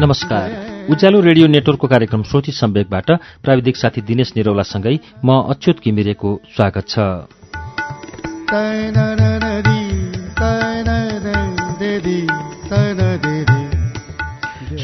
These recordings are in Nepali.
नमस्कार। उज्यालो रेडियो नेटवर्कको कार्यक्रम श्रोति सम्वेकबाट प्राविधिक साथी दिनेश निरौलासँगै म अच्युत घिमिरेको स्वागत छ।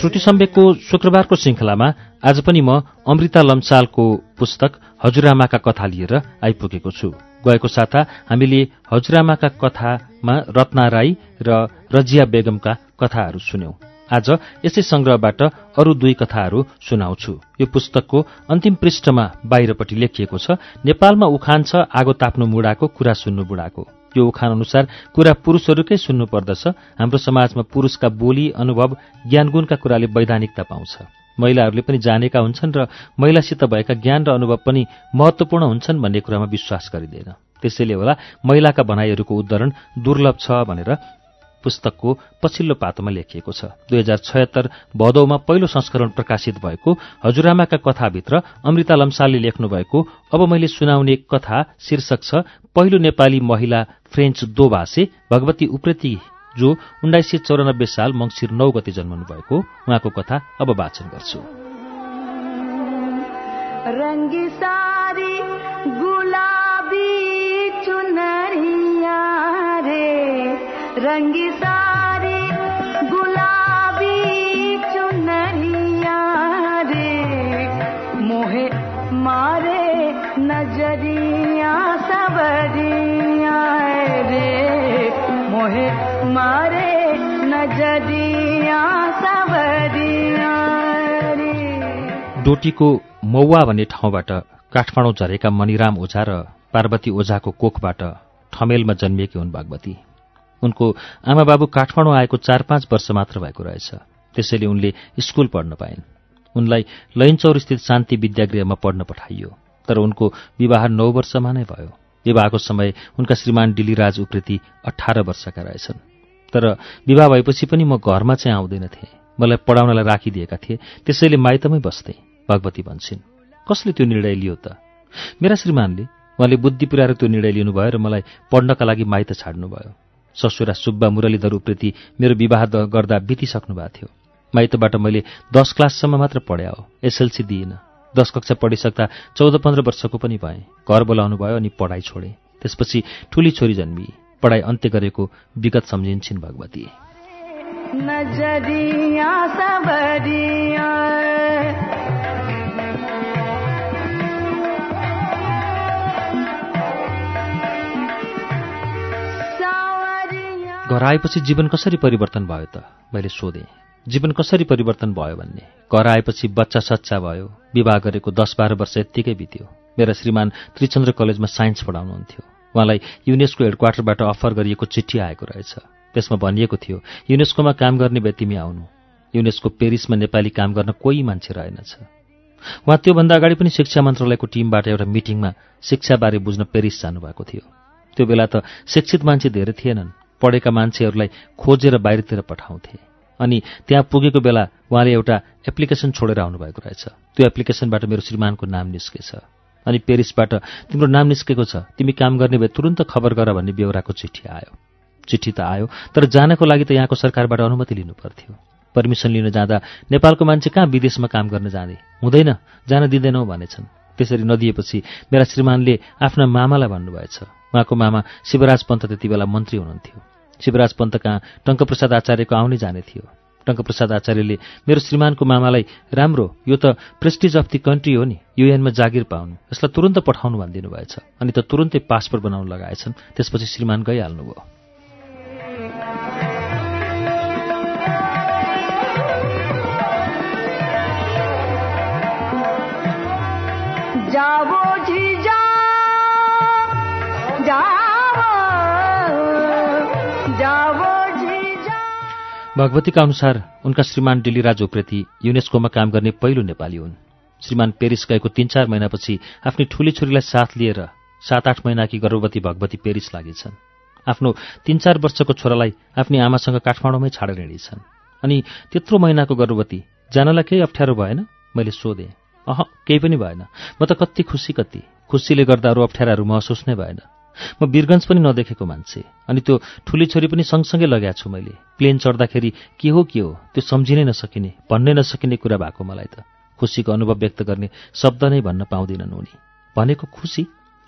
श्रुति सम्वेकको शुक्रबारको श्रृङ्खलामा आज पनि म अमृता लम्सालको पुस्तक हजुरआमाका कथा लिएर आइपुगेको छु। गएको साता हामीले हजुरआमाका कथामा रत्ना राई र रजिया बेगमका कथाहरू सुन्यौं। आज यसै संग्रहबाट अरू दुई कथाहरू सुनाउँछु। यो पुस्तकको अन्तिम पृष्ठमा बाहिरपट्टि लेखिएको छ नेपालमा उखान छ आगो ताप्नु मुडाको कुरा सुन्नु बुढाको। यो उखान अनुसार कुरा पुरूषहरूकै सुन्नु पर्दछ हाम्रो समाजमा पुरूषका बोली अनुभव ज्ञानगुणका कुराले वैधानिकता पाउँछ। महिलाहरूले पनि जानेका हुन्छन् र महिलासित भएका ज्ञान र अनुभव पनि महत्वपूर्ण हुन्छन् भन्ने कुरामा विश्वास गरिँदैन। त्यसैले होला महिलाका भनाइहरूको उद्धरण दुर्लभ छ भनेर पुस्तकको पछिल्लो पातोमा लेखिएको छ। दुई हजार छयत्तर भदौमा पहिलो संस्करण प्रकाशित भएको हजुरआमाका कथाभित्र अमृता लम्सालले लेख्नु भएको अब मैले सुनाउने कथा शीर्षक छ पहिलो नेपाली महिला फ्रेन्च दोभाषे भगवती उप्रेती जो उन्नाइस सय चौरानब्बे साल मङ्सिर नौ गते जन्मनु भएको। उहाँको कथा अब वाचन गर्छु। रंगी डोटीको मौवा भन्ने ठाउँबाट काठमाडौँ झरेका मणिराम ओझा र पार्वती ओझाको कोखबाट ठमेलमा जन्मिएकी हुन् भगवती। उनको आमाबाबु काठमाडौँ आएको चार पाँच वर्ष मात्र भएको रहेछ। त्यसैले उनले स्कूल पढ्न पाइन्। उनलाई लैनचौरस्थित शान्ति विद्यागृहमा पढ्न पठाइयो। तर उनको विवाह नौ वर्षमा नै भयो। विवाहको समय उनका श्रीमान डिलिराज उप्रेती अठार वर्षका रहेछन्। तर विवाह भएपछि पनि म घरमा चाहिँ आउँदैनथेँ। मलाई पढाउनलाई राखिदिएका थिए। त्यसैले माइतमै बस्थे भगवती भन्छन्। कसले त्यो निर्णय लियो त? मेरा श्रीमानले उहाँले बुद्धि पुर्याएर त्यो निर्णय लिनुभयो र मलाई पढ्नका लागि माइत छाड्नुभयो। ससुरा सुब्बा मुरलीधर उप्रेती मेरो विवाह गर्दा बितिसक्नु भएको थियो। माइतबाट मैले दस क्लाससम्म मात्र पढ्या हो। एसएलसी दिइनँ। दस कक्षा पढिसक्दा चौध पन्ध्र वर्षको पनि भएँ। घर बोलाउनु भयो अनि पढाइ छोडेँ। त्यसपछि ठुली छोरी जन्मी। पढाइ अन्त्य गरेको विगत सम्झिन्छन् भगवती। नजरिया सबरिया। घर आएपछि जीवन कसरी परिवर्तन भयो त? मैले सोधेँ। जीवन कसरी परिवर्तन भयो भन्ने? घर आएपछि बच्चा सच्चा भयो। विवाह गरेको दस बाह्र वर्ष यत्तिकै बित्यो। मेरा श्रीमान त्रिचन्द्र कलेजमा साइन्स पढाउनुहुन्थ्यो। उहाँलाई युनेस्को हेडक्वार्टरबाट अफर गरिएको चिठी आएको रहेछ। त्यसमा भनिएको थियो युनेस्कोमा काम गर्ने भए तिमी आउनु। युनेस्को पेरिसमा नेपाली काम गर्न कोही मान्छे रहेनछ उहाँ त्योभन्दा अगाडि पनि शिक्षा मन्त्रालयको टिमबाट एउटा मिटिङमा शिक्षाबारे बुझ्न पेरिस जानुभएको थियो। त्यो बेला त शिक्षित मान्छे धेरै थिएनन्। पढेका मान्छेहरूलाई खोजेर बाहिरतिर पठाउँथे। अनि त्यहाँ पुगेको बेला उहाँले एउटा एप्लिकेसन छोडेर आउनुभएको रहेछ। त्यो एप्लिकेसनबाट मेरो श्रीमानको नाम निस्केछ। अनि पेरिसबाट तिम्रो नाम निस्केको छ। तिमी काम गर्ने भए तुरन्त खबर गर भन्ने बेहोराको चिठी आयो। चिठी त आयो तर जानको लागि त यहाँको सरकारबाट अनुमति लिनु पर्थ्यो। पर्मिसन लिन जाँदा नेपालको मान्छे कहाँ विदेशमा काम गर्न जाने? हुँदैन। जान दिँदैनौ भनेछन्। त्यसरी नदिएपछि मेरा श्रीमानले आफ्ना मामालाई भन्नुभएछ। उहाँको मामा शिवराज पन्त त्यति बेला मन्त्री हुनुहुन्थ्यो। शिवराज पन्त कहाँ टङ्कप्रसाद आचार्यको आउने जाने थियो। टङ्कप्रसाद आचार्यले मेरो श्रीमानको मामालाई राम्रो यो त प्रेस्टिज अफ दि कन्ट्री हो नि युएनमा जागिर पाउनु यसलाई तुरन्त पठाउनु भनिदिनु भएछ अनि त तुरन्तै पासपोर्ट बनाउन लगाएछन् त्यसपछि श्रीमान गइहाल्नुभयो। भगवतीका अनुसार उनका श्रीमान डिलिराज उप्रेती युनेस्कोमा काम गर्ने पहिलो नेपाली हुन्। श्रीमान पेरिस गएको तीन चार महिनापछि आफ्नी ठूली छोरीलाई साथ लिएर सात आठ महिनाकी गर्भवती भगवती पेरिस लागेछन्। आफ्नो तीन चार वर्षको छोरालाई आफ्नी आमासँग काठमाडौँमै छाडेर हिँडेछन्। अनि त्यत्रो महिनाको गर्भवती जानलाई केही अप्ठ्यारो भएन? मैले सोधेँ। अह केही पनि भएन। म त कति खुसी कति खुसीले गर्दा अरू अप्ठ्याराहरू महसुस नै भएन। म वीरगन्ज पनि नदेखेको मान्छे। अनि त्यो ठुली छोरी पनि सँगसँगै लगाएको छु मैले। प्लेन चढ्दाखेरि के हो के हो त्यो सम्झिनै नसकिने भन्नै नसकिने कुरा भएको मलाई त। खुसीको अनुभव व्यक्त गर्ने शब्द नै भन्न पाउँदिनन् उनी। भनेको खुसी?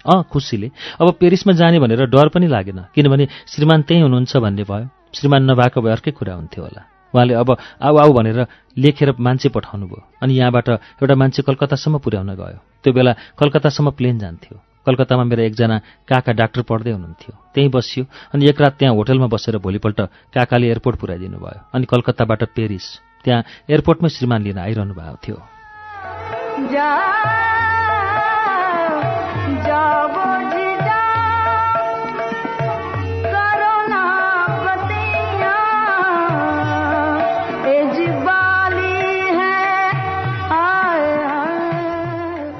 अँ खुसीले। अब पेरिसमा जाने भनेर डर पनि लागेन किनभने श्रीमान त्यहीँ हुनुहुन्छ भन्ने भयो। श्रीमान नभएको भए अर्कै कुरा हुन्थ्यो होला। उहाँले अब आऊ आऊ भनेर लेखेर मान्छे पठाउनु भयो अनि यहाँबाट एउटा मान्छे कलकत्तासम्म पुर्याउन गयो। त्यो बेला कलकत्तासम्म प्लेन जान्थ्यो। कलकत्तामा मेरो एकजना काका डाक्टर पढ्दै हुनुहुन्थ्यो। त्यहीँ बसियो अनि एक रात त्यहाँ होटलमा बसेर भोलिपल्ट काकाले एयरपोर्ट पुऱ्याइदिनु भयो अनि कलकत्ताबाट पेरिस। त्यहाँ एयरपोर्टमै श्रीमान लिन आइरहनु भएको थियो।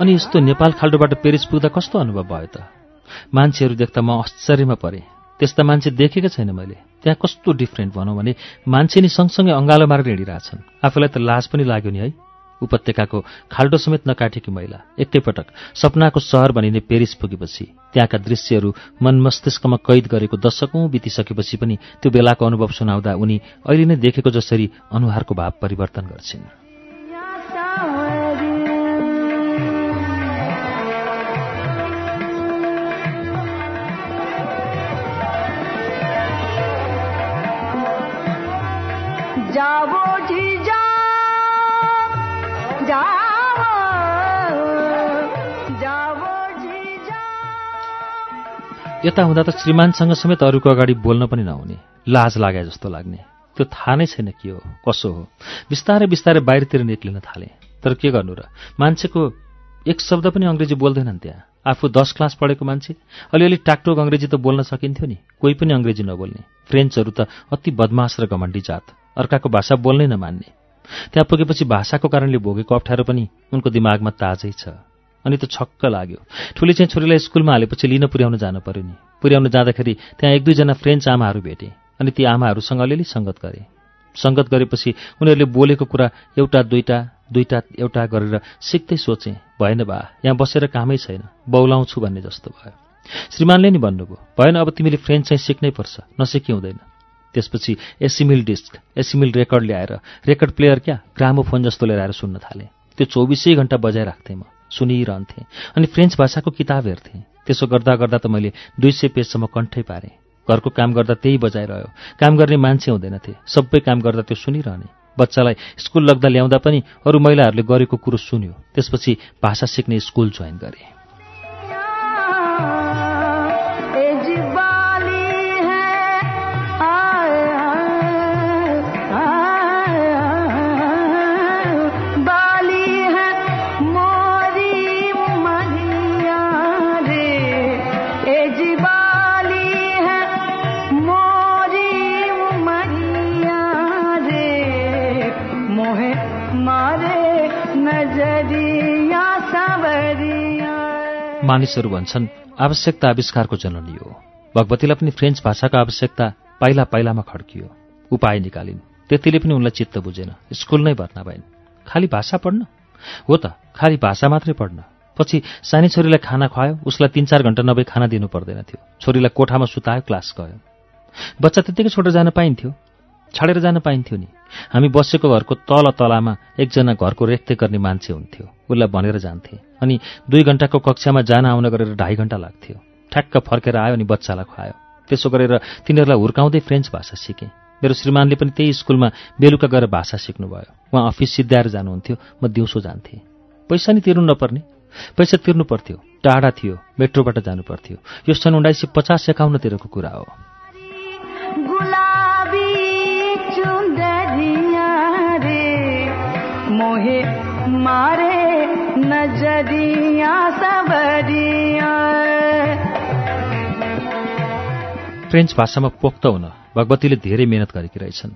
अनि यस्तो नेपाल खाल्डोबाट पेरिस पुग्दा कस्तो अनुभव भयो त? मान्छेहरू देख्दा म आश्चर्यमा परेँ। त्यस्ता मान्छे देखेकै छैन मैले। त्यहाँ कस्तो डिफ्रेन्ट भनौँ भने मान्छे नि सँगसँगै अँगालो मारेर हिँडिरहेछन्। आफूलाई त लाज पनि लाग्यो नि है। उपत्यकाको खाल्डो समेत नकाटेकी महिला। एकैपटक सपनाको सहर भनिने पेरिस पुगेपछि त्यहाँका दृश्यहरू मन मस्तिष्कमा कैद गरेको दशकौँ बितिसकेपछि पनि त्यो बेलाको अनुभव सुनाउँदा उनी अहिले नै देखेको जसरी अनुहारको भाव परिवर्तन गर्छिन्। यता हुँदा त श्रीमानसँग समेत अरूको अगाडि बोल्न पनि नहुने लाज लागे जस्तो लाग्ने। त्यो थाहा नै छैन के हो कसो हो। बिस्तारै बिस्तारै बाहिरतिर निक्लिन थाले। तर के गर्नु र? मान्छेको एक शब्द पनि अङ्ग्रेजी बोल्दैनन् त्यहाँ। आफू दस क्लास पढेको मान्छे? अलिअलि टाकटोक अङ्ग्रेजी त बोल्न सकिन्थ्यो नि कोही पनि अङ्ग्रेजी नबोल्ने। फ्रेन्चहरू त अति बदमास र घमण्डी जात। अर्काको भाषा बोल्नै नमान्ने। त्यहाँ पुगेपछि भाषाको कारणले भोगेको अप्ठ्यारो पनि उनको दिमागमा ताजै छ। अनि त छक्क लाग्यो। ठुली चाहिँ छोरीलाई स्कुलमा हालेपछि लिन पुर्याउन जानु पर्यो नि। पुर्याउन जाँदाखेरि त्यहाँ एक दुईजना फ्रेन्च आमाहरू भेटे। अनि ती आमाहरूसँग अलिअलि सङ्गत गरे। सङ्गत गरेपछि उनीहरूले बोलेको कुरा एउटा दुईटा दुईटा एउटा गरेर सिक्दै सोचे भएन बा यहाँ बसेर कामै छैन। बौलाउँछु भन्ने जस्तो भयो। श्रीमानले नि भन्नुभयो भएन अब तिमीले फ्रेन्च चाहिँ सिक्नै पर्छ। नसिकी हुँदैन। त्यसपछि एसिमिल डिस्क एसिमिल रेकर्ड ल्याएर रेकर्ड प्लेयर क्या ग्रामोफोन जस्तो लिएर आएर सुन्न थालेँ। त्यो चौबिसै घन्टा बजाइराख्थेँ म सुनिरहन्थेँ अनि फ्रेन्च भाषाको किताब हेर्थेँ। त्यसो गर्दा गर्दा त मैले दुई सय पेजसम्म कण्ठै पारेँ। घरको काम गर्दा त्यही बजाइरह्यो काम गर्ने मान्छे हुँदैनथे सबै काम गर्दा त्यो सुनिरहने। बच्चालाई स्कुल लग्दा ल्याउँदा पनि अरू महिलाहरूले गरेको कुरो सुन्यो। त्यसपछि भाषा सिक्ने स्कुल जोइन गरेँ। मानिसहरू भन्छन् आवश्यकता आविष्कारको जननी हो। भगवतीलाई पनि फ्रेन्च भाषाको आवश्यकता पाइला पाइलामा खड्कियो। उपाय निकालिन्। त्यतिले पनि उनलाई चित्त बुझेन। स्कुल नै भर्ना भइन्। खालि भाषा पढ्न? हो त खालि भाषा मात्रै पढ्न। पछि सानी छोरीलाई खाना खुवायो उसलाई तिन चार घन्टा नभई खाना दिनु पर्दैन थियो। छोरीलाई कोठामा सुतायो क्लास गयो। बच्चा त्यत्तिकै छोडेर जान पाइन्थ्यो। छाडेर जान पाइन्थ्यो नि। हामी बसेको घरको तल तलामा एकजना घरको रेखदेख गर्ने मान्छे हुन्थ्यो। उसलाई भनेर जान्थे अनि दुई घन्टाको कक्षामा जान आउन गरेर ढाई घन्टा लाग्थ्यो। ठ्याक्क फर्केर आयो अनि बच्चालाई खुवायो। त्यसो गरेर तिनीहरूलाई हुर्काउँदै फ्रेन्च भाषा सिकेँ। मेरो श्रीमानले पनि त्यही स्कुलमा बेलुका गएर भाषा सिक्नुभयो। उहाँ अफिस सिद्ध्याएर जानुहुन्थ्यो। म दिउँसो जान्थेँ। पैसा नि तिर्नु नपर्ने। पैसा तिर्नु पर्थ्यो। टाढा थियो। मेट्रोबाट जानु पर्थ्यो। यो सन् उन्नाइस सय पचास एकाउन्नतिरको कुरा हो। मोहे मारे नजरिया सबरिया। फ्रेन्च भाषामा पोख्त हुन भगवतीले धेरै मेहनत गरेकी रहेछन्।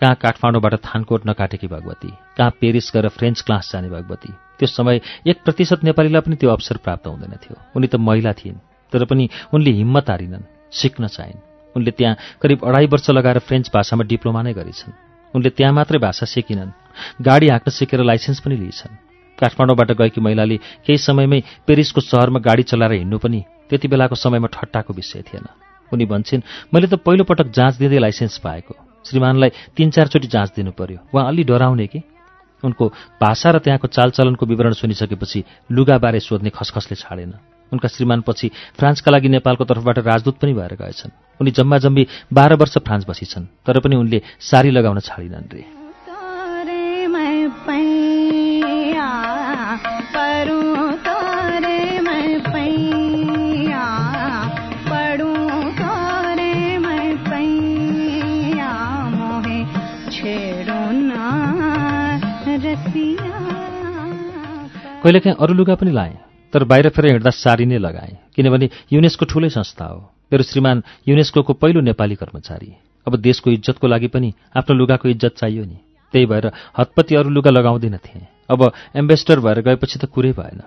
कहाँ काठमाडौँबाट थानकोट नकाटेकी भगवती कहाँ पेरिस गएर फ्रेन्च क्लास जाने भगवती त्यो समय एक प्रतिशत नेपालीलाई पनि त्यो अवसर प्राप्त हुँदैन थियो। उनी त महिला थिइन् तर पनि उनले हिम्मत हारिनन् सिक्न चाहिन्। उनले त्यहाँ करिब अढाई वर्ष लगाएर फ्रेन्च भाषामा डिप्लोमा नै गरेछन्। उनले त्यहाँ मात्रै भाषा सिकिनन् गाडी हाँक्न सिकेर लाइसेन्स पनि लिएछन् काठमाडौँबाट गएकी महिलाले केही समयमै पेरिसको सहरमा गाडी चलाएर हिँड्नु पनि त्यति बेलाको समयमा ठट्टाको विषय थिएन। उनी भन्छन् मैले त पहिलोपटक जाँच दिँदै लाइसेन्स पाएको। श्रीमानलाई तिन चारचोटि जाँच दिनु पर्यो। उहाँ अलि डराउने कि? उनको भाषा र त्यहाँको चालचलनको विवरण सुनिसकेपछि लुगाबारे सोध्ने खसखसले छाडेन। उनका श्रीमानपछि फ्रान्सका लागि नेपालको तर्फबाट राजदूत पनि भएर गएछन्। उनी जम्मा जम्मी बाह्र वर्ष फ्रान्स बसिछन् तर पनि उनले सारी लगाउन छाडिनन् रे। कहिलेकाहीँ अरू लुगा पनि लाएँ तर बाहिर फेर हिँड्दा सारी नै लगाएँ किनभने युनेस्को ठूलै संस्था हो। मेरो श्रीमान युनेस्को पहिलो नेपाली कर्मचारी। अब देशको इज्जतको लागि पनि आफ्नो लुगाको इज्जत चाहियो नि। त्यही भएर हतपति अरू लुगा लगाउँदैन थिएँ। अब एम्बेसडर भएर गएपछि त कुरै भएन।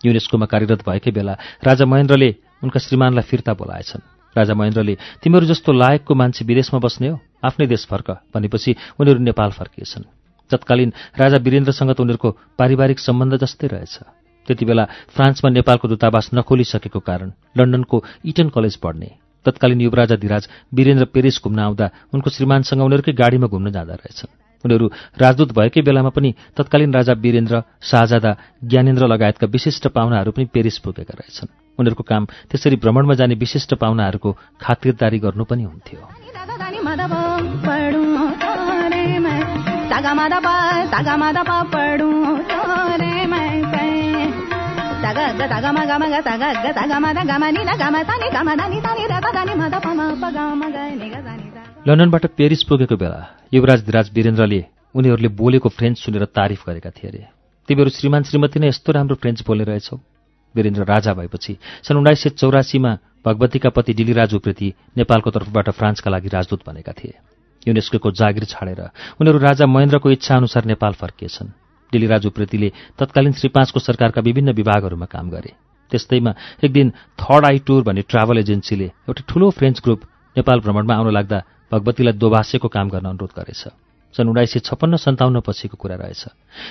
युनेस्कोमा कार्यरत भएकै बेला राजा महेन्द्रले उनका श्रीमानलाई फिर्ता बोलाएछन्। राजा महेन्द्रले तिमीहरू जस्तो लायकको मान्छे विदेशमा बस्ने हो आफ्नै देश फर्क भनेपछि उनीहरू नेपाल फर्किएछन्। तत्कालीन राजा वीरेन्द्रसँग त उनीहरूको पारिवारिक सम्बन्ध जस्तै रहेछ। त्यति बेला फ्रान्समा नेपालको दूतावास नखोलिसकेको कारण लन्डनको इटन कलेज पढ्ने तत्कालीन युवराजा धिराज वीरेन्द्र पेरिस घुम्न आउँदा उनको श्रीमानसँग उनीहरूकै गाडीमा घुम्न जाँदा रहेछन्। उनीहरू राजदूत भएकै बेलामा पनि तत्कालीन राजा वीरेन्द्र शाहजादा ज्ञानेन्द्र लगायतका विशिष्ट पाहुनाहरू पनि पेरिस पुगेका रहेछन्। उनीहरूको काम त्यसरी भ्रमणमा जाने विशिष्ट पाहुनाहरूको खातिरदारी गर्नु पनि हुन्थ्यो। लन्डनबाट पेरिस पुगेको बेला युवराज धिराज वीरेन्द्रले उनीहरूले बोलेको फ्रेन्च सुनेर तारिफ गरेका थिए अरे। तिमीहरू श्रीमान श्रीमती नै यस्तो राम्रो फ्रेन्च बोल्ने रहेछौ। वीरेन्द्र राजा भएपछि सन् उन्नाइस सय चौरासीमा भगवतीका पति डिलिराज उप्रेती नेपालको तर्फबाट फ्रान्सका लागि राजदूत बनेका थिए। युनेस्को जागिर छाडेर उनीहरू राजा महेन्द्रको इच्छा अनुसार नेपाल फर्किएछन्। डिलिराज उप्रेतीले तत्कालीन श्री पाँचको सरकारका विभिन्न विभागहरूमा काम गरे। त्यस्तैमा एक दिन थर्ड आई टुर भन्ने ट्राभल एजेन्सीले एउटा ठूलो फ्रेन्च ग्रुप नेपाल भ्रमणमा आउन लाग्दा भगवतीलाई दोभाषेको काम गर्न अनुरोध गरेछ। सन् उन्नाइस सय छप्पन्न सन्ताउन्न पछिको कुरा रहेछ।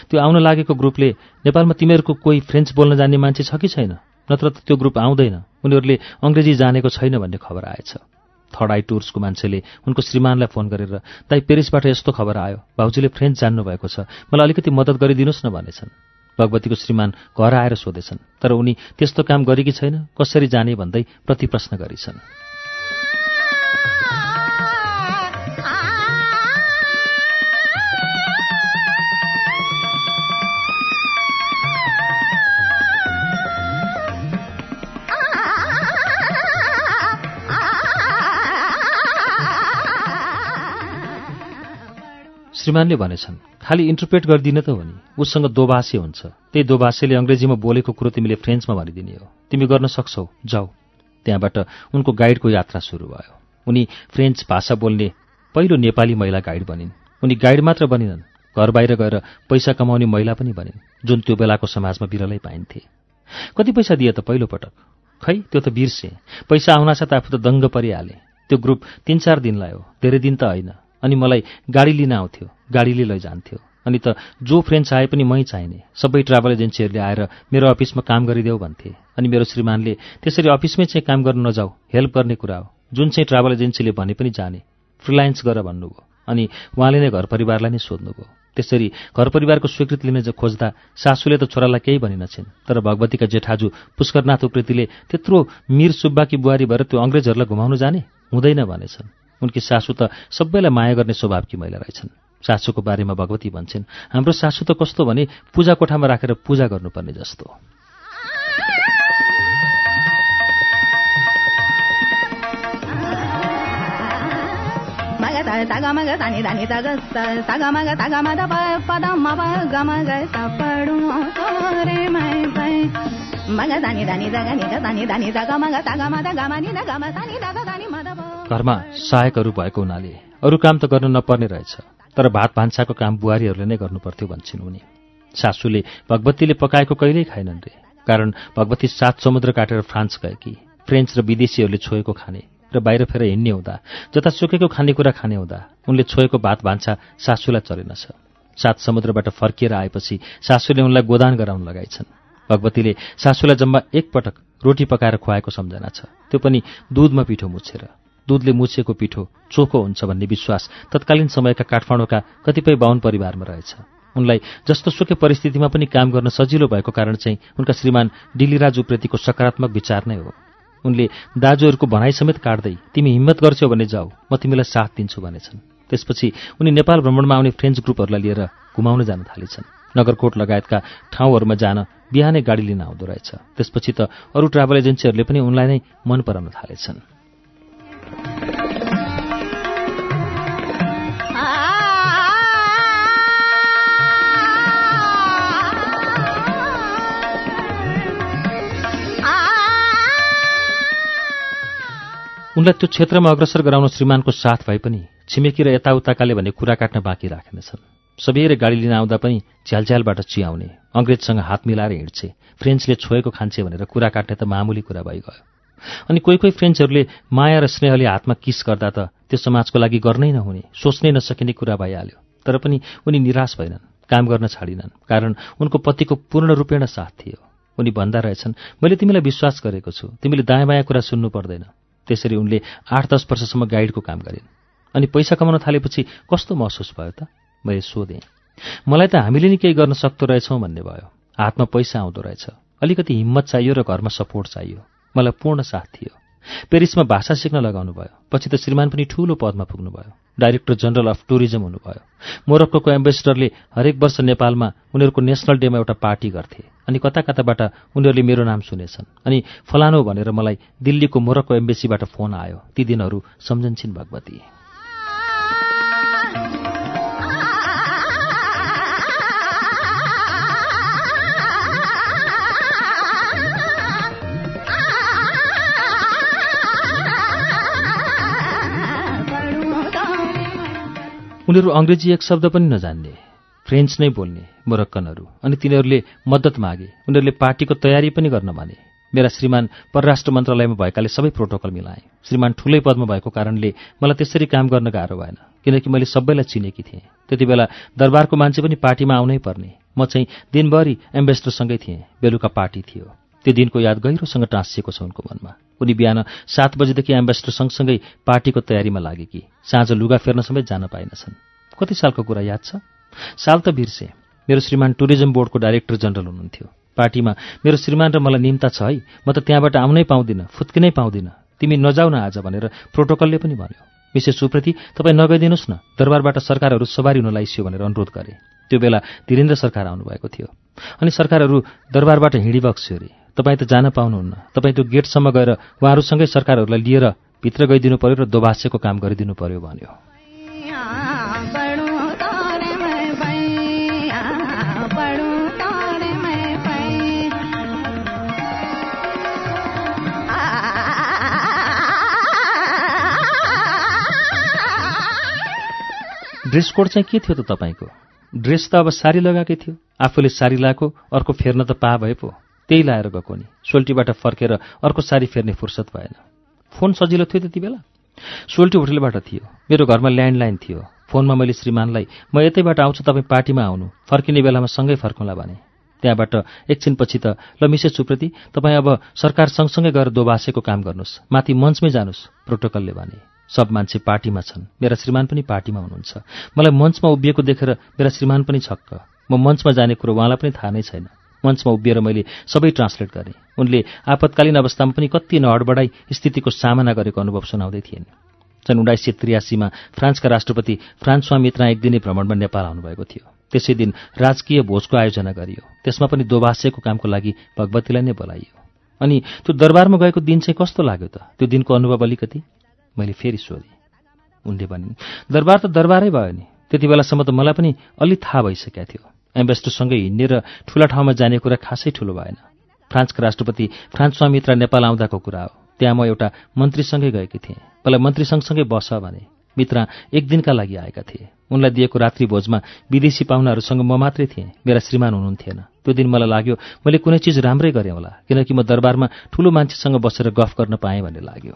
त्यो आउन लागेको ग्रुपले नेपालमा तिमीहरूको कोही फ्रेन्च बोल्न जान्ने मान्छे छ कि छैन? नत्र त त्यो ग्रुप आउँदैन। उनीहरूले अङ्ग्रेजी जानेको छैन भन्ने खबर आएछ। थर्ड आई टुर्सको मान्छेले उनको श्रीमानलाई फोन गरेर दाइ पेरिसबाट यस्तो खबर आयो। भाउजूले फ्रेन्च जान्नुभएको छ। मलाई अलिकति मद्दत गरिदिनुहोस् न भनेछन्। भगवतीको श्रीमान घर आएर सोधेछन्। तर उनी त्यस्तो काम गरेकी छैन? कसरी जाने? भन्दै प्रतिप्रश्न गरिछन्। श्रीमानले भनेछन् खालि इन्टरप्रेट गरिदिन त हो नि। उसँग दोभाषे हुन्छ। त्यही दोभाषेले अङ्ग्रेजीमा बोलेको कुरो तिमीले फ्रेन्चमा भनिदिने हो। तिमी गर्न सक्छौ। जाऊ। त्यहाँबाट उनको गाइडको यात्रा सुरु भयो। उनी फ्रेन्च भाषा बोल्ने पहिलो नेपाली महिला गाइड बनिन्। उनी गाइड मात्र बनिनन्। घर बाहिर गएर पैसा कमाउने महिला पनि बनिन् जुन त्यो बेलाको समाजमा बिरलै पाइन्थे। कति पैसा दिए त पहिलोपटक खै त्यो त बिर्से। पैसा आउनासाथ आफू त दङ्ग परिहाले। त्यो ग्रुप तिन चार दिन लायो। धेरै दिन त होइन। अनि मलाई गाडी लिन आउँथ्यो गाडीले लैजान्थ्यो। अनि त जो फ्रेन्च आए पनि मै चाहिने। सबै ट्राभल एजेन्सीहरूले आएर मेरो अफिसमा काम गरिदेऊ भन्थे। अनि मेरो श्रीमानले त्यसरी अफिसमै चाहिँ काम गर्न नजाऊ हेल्प गर्ने कुरा हो। जुन चाहिँ ट्राभल एजेन्सीले भने पनि जाने। फ्रिलायन्स गर भन्नुभयो। अनि उहाँले नै घर परिवारलाई नै सोध्नुभयो। त्यसरी घर परिवारको स्वीकृति लिन खोज्दा सासूले त छोरालाई केही भनिनछिन्। तर भगवतीका जेठाजु पुष्करनाथ उप्रेतीले त्यत्रो मिर सुब्बाकी बुहारी भएर त्यो अङ्ग्रेजहरूलाई घुमाउनु जाने? हुँदैन भनेछन्। उनकी सासू त सबैलाई माया गर्ने स्वभावकी महिला रहेछन्। सासूको बारेमा भगवती भन्छन् हाम्रो सासू त कस्तो भने पूजा कोठामा राखेर पूजा गर्नुपर्ने जस्तो। गा घरमा सहायकहरू भएको हुनाले अरू काम त गर्न नपर्ने रहेछ। तर भात भान्साको काम बुहारीहरूले नै गर्नुपर्थ्यो भन्छन् उनी। सासूले भगवतीले पकाएको कहिल्यै खाएनन् रे। कारण भगवती सात समुद्र काटेर फ्रान्स गएकी फ्रेन्च र विदेशीहरूले छोएको खाने र बाहिर फेर हिँड्ने हुँदा जता सुकेको खानेकुरा खाने हुँदा उनले छोएको भात भान्सा सासूलाई चलेनछ सात समुद्रबाट फर्किएर आएपछि सासूले उनलाई गोदान गराउन लगाइछन्। भगवतीले सासूलाई जम्मा एकपटक रोटी पकाएर खुवाएको सम्झना छ। त्यो पनि दुधमा पिठो मुछेर। दुधले मुछेको पिठो चोखो हुन्छ भन्ने विश्वास तत्कालीन समयका काठमाडौँका कतिपय बाहुन परिवारमा रहेछ। उनलाई जस्तो सुकै परिस्थितिमा पनि काम गर्न सजिलो भएको कारण चाहिँ उनका श्रीमान डिलिराजुप्रतिको सकारात्मक विचार नै हो। उनले दाजुहरूको भनाइ समेत काट्दै तिमी हिम्मत गर्छौ भने जाऊ म तिमीलाई साथ दिन्छु भनेछन्। त्यसपछि उनी नेपाल भ्रमणमा आउने फ्रेन्च ग्रुपहरूलाई लिएर घुमाउन जान थालेछन्। नगरकोट लगायतका ठाउँहरूमा जान बिहानै गाडी लिन आउँदो रहेछ। त्यसपछि त अरू ट्राभल एजेन्सीहरूले पनि उनलाई नै मन पराउन थालेछन्। उनलाई त्यो क्षेत्रमा अग्रसर गराउन श्रीमानको साथ भए पनि छिमेकी र यताउताकाले भने कुरा काट्न बाँकी राखेनछन्। सबैले गाडी लिन आउँदा पनि झ्यालझ्यालबाट चियाउने अङ्ग्रेजसँग हात मिलाएर हिँड्छे फ्रेन्चले छोएको खान्छे भनेर कुरा काट्ने त मामुली कुरा भइगयो। अनि कोही कोही फ्रेन्चहरूले माया र स्नेहले हातमा किस गर्दा त त्यो समाजको लागि गर्नै नहुने सोच्नै नसकिने कुरा भइहाल्यो। तर पनि उनी निराश भएनन् काम गर्न छाडिनन् कारण उनको पतिको पूर्ण रूपेण साथ थियो। उनी भन्दा रहेछन् मैले तिमीलाई विश्वास गरेको छु तिमीले दायाँ बायाँ कुरा सुन्नु पर्दैन। त्यसरी उनले आठ दस वर्षसम्म गाइडको काम गरिन्। अनि पैसा कमाउन थालेपछि कस्तो महसुस भयो त? मैले सोधेँ। मलाई त हामीले नि केही गर्न सक्दो रहेछौँ भन्ने भयो। हातमा पैसा आउँदो रहेछ। अलिकति हिम्मत चाहियो र घरमा सपोर्ट चाहियो। मलाई पूर्ण साथ थियो। पेरिसमा भाषा सिक्न लगाउनु भयो। पछि त श्रीमान पनि ठूलो पदमा पुग्नुभयो डाइरेक्टर जनरल अफ टुरिज्म हुनुभयो। मोरक्को एम्बेसडरले हरेक वर्ष नेपालमा उनीहरूको नेसनल डेमा एउटा पार्टी गर्थे अनि कता कताबाट उनीहरूले मेरो नाम सुनेछन्। अनि फलानो भनेर मलाई दिल्लीको मोरक्को एम्बेसीबाट फोन आयो। ती दिनहरू सम्झन्छन् भगवती। उनीहरू अङ्ग्रेजी एक शब्द पनि नजान्ने फ्रेन्च नै बोल्ने मोरक्कनहरू। अनि तिनीहरूले मद्दत मागे उनीहरूले पार्टीको तयारी पनि गर्न भने। मेरा श्रीमान परराष्ट्र मन्त्रालयमा भएकाले सबै प्रोटोकल मिलाएँ। श्रीमान ठुलै पदमा भएको कारणले मलाई त्यसरी काम गर्न गाह्रो भएन किनकि मैले सबैलाई चिनेकी थिएँ। त्यति बेला दरबारको मान्छे पनि पार्टीमा आउनै पर्ने। म चाहिँ दिनभरि एम्बेसडरसँगै थिएँ बेलुका पार्टी थियो। त्यो दिनको याद गहिरोसँग टाँसिएको छ उनको मनमा। उनी बिहान सात बजेदेखि एम्बेसडर सँगसँगै पार्टीको तयारीमा लागेकी साँझ लुगा फेर्न समेत जान पाइनछन् कति सालको कुरा याद छ? साल त बिर्से। मेरो श्रीमान टुरिज्म बोर्डको डाइरेक्टर जनरल हुनुहुन्थ्यो। पार्टीमा मेरो श्रीमान र मलाई निम्ता छ है। म त त्यहाँबाट आउनै पाउँदिनँ फुत्किनै पाउँदिनँ। तिमी नजाउ न आज भनेर प्रोटोकलले पनि भन्यो। मिसेस सुप्रति तपाईँ नगइदिनुहोस् न। दरबारबाट सरकारहरू सवारी हुन लाइसियो भनेर अनुरोध गरे। त्यो बेला धीरेन्द्र सरकार आउनुभएको थियो। अनि सरकारहरू दरबारबाट हिँडिबक्स्यो अरे। तपाईँ त जान पाउनुहुन्न। तपाईँ त्यो गेटसम्म गएर उहाँहरूसँगै सरकारहरूलाई लिएर भित्र गइदिनु पर्यो र दोभाष्यको काम गरिदिनु पर्यो भन्यो। ड्रेस कोड चाहिँ के थियो त तपाईँको? ड्रेस त अब सारी लगाएकै थियो। आफूले सारी लगाएको अर्को फेर्न त पा भए पो। त्यही लाएर गएको नि। सोल्टीबाट फर्केर अर्को सारी फेर्ने फुर्सद भएन। फोन सजिलो थियो त्यति बेला? सोल्टी होटलबाट थियो। मेरो घरमा ल्यान्डलाइन थियो। फोनमा मैले श्रीमानलाई म यतैबाट आउँछु तपाईँ पार्टीमा आउनु। फर्किने बेलामा सँगै फर्कौँला भने। त्यहाँबाट एकछिनपछि त ल मिसेस सुप्रति तपाईँ अब सरकार सँगसँगै गएर दोबासेको काम गर्नुहोस्। माथि मञ्चमै जानुहोस् प्रोटोकलले भने। सब मान्छे पार्टीमा छन्। मेरा श्रीमान पनि पार्टीमा हुनुहुन्छ। मलाई मञ्चमा उभिएको देखेर मेरा श्रीमान पनि छक्क। म मञ्चमा जाने कुरो उहाँलाई पनि थाहा नै छैन। मञ्चमा उभिएर मैले सबै ट्रान्सलेट गरेँ। उनले आपतकालीन अवस्थामा पनि कति नहडबडाई स्थितिको सामना गरेको अनुभव सुनाउँदै थिएन सन् उन्नाइस सय त्रियासीमा फ्रान्सका राष्ट्रपति फ्रान्सवा मित्रा एक दिने भ्रमणमा नेपाल आउनुभएको थियो। त्यसै दिन राजकीय भोजको आयोजना गरियो। त्यसमा पनि दोभाष्यको कामको लागि भगवतीलाई नै बोलाइयो। अनि त्यो दरबारमा गएको दिन चाहिँ कस्तो लाग्यो त? त्यो दिनको अनुभव अलिकति? मैले फेरि सोधेँ। उनले भनिन् दरबार त दरबारै भयो नि। त्यति बेलासम्म त मलाई पनि अलि थाहा भइसकेका थियो। एम्बेसडरसँगै हिँड्ने र ठुला ठाउँमा जाने कुरा खासै ठुलो भएन। फ्रान्सका राष्ट्रपति फ्रान्सवा मित्र नेपाल आउँदाको कुरा हो। त्यहाँ म एउटा मन्त्रीसँगै गएकी थिएँ। मलाई मन्त्री सँगसँगै बस भने मित्र एक दिनका लागि आएका थिए। उनलाई दिएको रात्रि भोजमा विदेशी पाहुनाहरूसँग म मात्रै थिएँ। मेरा श्रीमान हुनुहुन्थेन। त्यो दिन मलाई लाग्यो मैले कुनै चिज राम्रै गरेँ होला किनकि म दरबारमा ठुलो मान्छेसँग बसेर गफ गर्न पाएँ भन्ने लाग्यो।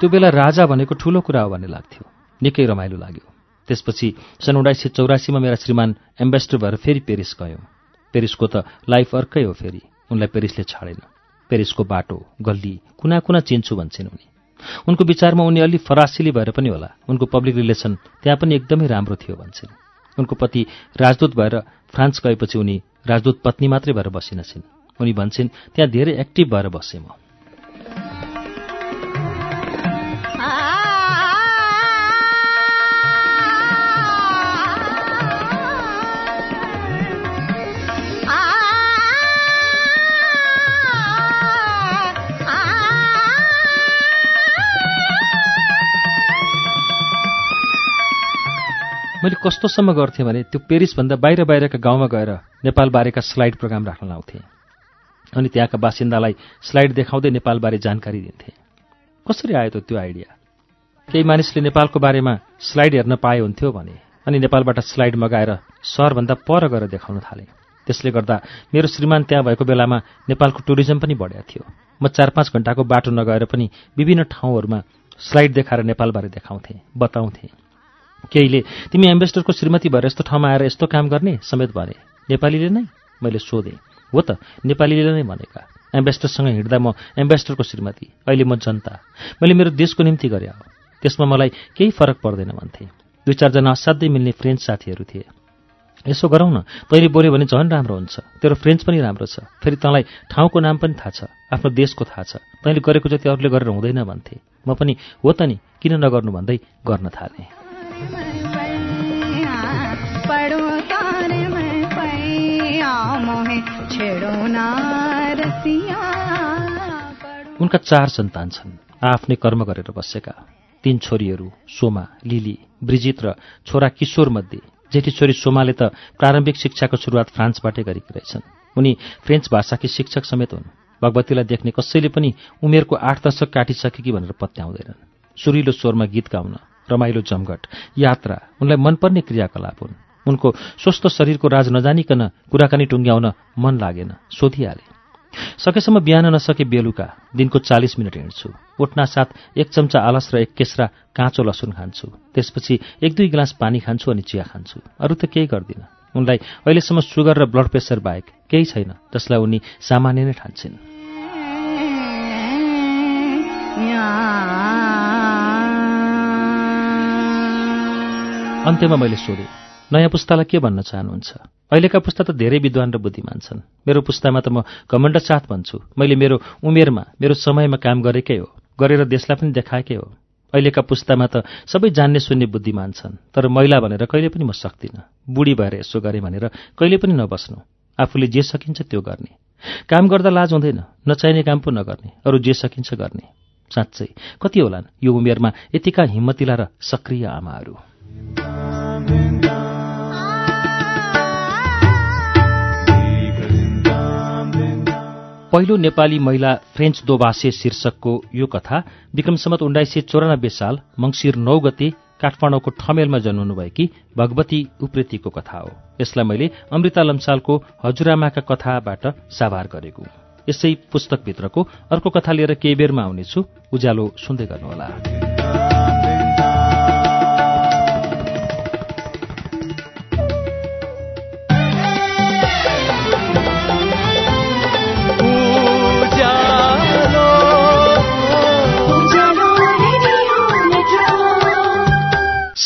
त्यो बेला राजा भनेको ठूलो कुरा हो भन्ने लाग्थ्यो। निकै रमाइलो लाग्यो। त्यसपछि सन् उन्नाइस सय चौरासीमा मेरा श्रीमान एम्बेसडर भएर फेरि पेरिस गयौँ। पेरिसको त लाइफ अर्कै हो फेरि। उनलाई पेरिसले छाडेन। पेरिसको बाटो गल्ली कुना कुना चिन्छु भन्छन् उनी। उनको विचारमा उनी अलि फरासिली भएर पनि होला। उनको पब्लिक रिलेसन त्यहाँ पनि एकदमै राम्रो थियो भन्छन्। उनको पति राजदूत भएर फ्रान्स गएपछि उनी राजदूत पत्नी मात्रै भएर बसिनछिन् उनी भन्छन् त्यहाँ धेरै एक्टिभ भएर बसेँ म। मैले कस्तोसम्म गर्थेँ भने त्यो पेरिसभन्दा बाहिर बाहिरका गाउँमा गएर नेपालबारेका स्लाइड प्रोग्राम राख्न लाउँथेँ। अनि त्यहाँका बासिन्दालाई स्लाइड देखाउँदै नेपालबारे जानकारी दिन्थेँ। कसरी आयो त त्यो आइडिया? केही मानिसले नेपालको बारेमा स्लाइड हेर्न पाए हुन्थ्यो भने अनि नेपालबाट स्लाइड मगाएर सहरभन्दा पर गएर देखाउन थाले। त्यसले गर्दा मेरो श्रीमान त्यहाँ भएको बेलामा नेपालको टुरिज्म पनि बढेको थियो। म चार पाँच घन्टाको बाटो नगएर पनि विभिन्न ठाउँहरूमा स्लाइड देखाएर नेपालबारे देखाउँथेँ बताउँथेँ। केहीले तिमी एम्बेसडरको श्रीमती भएर यस्तो ठाउँमा आएर यस्तो काम गर्ने? समेत भने नेपालीले नै मैले सोधेँ। हो त नेपालीले नै भनेका। एम्बेसडरसँग हिँड्दा म एम्बेसडरको श्रीमती अहिले म जनता। मैले मेरो देशको निम्ति गरे हो। त्यसमा मलाई केही फरक पर्दैन भन्थे। दुई चारजना असाध्यै मिल्ने फ्रेन्च साथीहरू थिए। यसो गरौँ न तैँले बोल्यो भने झन् राम्रो हुन्छ। तेरो फ्रेन्च पनि राम्रो छ। फेरि तँलाई ठाउँको नाम पनि थाहा छ आफ्नो देशको थाहा छ। तैँले गरेको जति अरूले गरेर हुँदैन भन्थे। म पनि हो त नि किन नगर्नु भन्दै गर्न थालेँ। उनका चार सन्तान छन्। आफ्नै कर्म गरेर बसेका तीन छोरीहरू सोमा लिली ब्रिजित र छोरा किशोर मध्ये। जेठी छोरी सोमाले त प्रारम्भिक शिक्षाको सुरुवात फ्रान्सबाटै गरेकी रहेछन्। उनी फ्रेन्च भाषाकी शिक्षक समेत हुन्। भगवतीलाई देख्ने कसैले पनि उमेरको आठ दशक काटिसकेकी भनेर पत्याउँदैनन्। सुरिलो स्वरमा गीत गाउन रमाइलो जमघट यात्रा उनलाई मनपर्ने क्रियाकलाप हुन्। उनको स्वस्थ शरीरको राज नजानिकन कुराकानी टुङ्ग्याउन मन लागेन। सोधिहाले। सकेसम्म बिहान नसके बेलुका दिनको चालिस मिनट हिँड्छु। उठ्ना साथ एक चम्चा आलस र एक केस्रा काँचो लसुन खान्छु। त्यसपछि एक दुई गिलास पानी खान्छु अनि चिया खान्छु। अरू त केही गर्दिनँ। उनलाई अहिलेसम्म सुगर र ब्लड प्रेसर बाहेक केही छैन जसलाई उनी सामान्य नै ठान्छन्। अन्त्यमा मैले सोधेँ। नयाँ पुस्तालाई के भन्न चाहनुहुन्छ? अहिलेका पुस्ता त धेरै विद्वान र बुद्धिमान छन्। मेरो पुस्तामा त म घमण्ड साथ भन्छु। मैले मेरो उमेरमा मेरो समयमा काम गरेकै हो गरेर देशलाई पनि देखाएकै हो। अहिलेका पुस्तामा त सबै जान्ने सुन्ने बुद्धिमान छन् तर महिला भनेर कहिले पनि म सक्दिनँ। बुढी भएर यसो गरेँ भनेर कहिले पनि नबस्नु। आफूले जे सकिन्छ त्यो गर्ने। काम गर्दा लाज हुँदैन नचाहिने काम पो नगर्ने अरू जे सकिन्छ गर्ने। साँच्चै कति होलान् यो उमेरमा यतिका हिम्मतिला र सक्रिय आमाहरू। पहिलो नेपाली महिला फ्रेन्च दोभाषे शीर्षकको यो कथा विक्रमसम्मत उन्नाइस सय चौरानब्बे साल मङ्सिर नौ गते काठमाडौँको ठमेलमा जन्मनुभएकी भगवती उप्रेतीको कथा हो। यसलाई मैले अमृता लम्सालको हजुरआमाका कथाबाट साभार गरेको। यसै पुस्तकभित्रको अर्को कथा लिएर केही बेरमा आउनेछु। उज्यालो सुन्दै गर्नुहोला।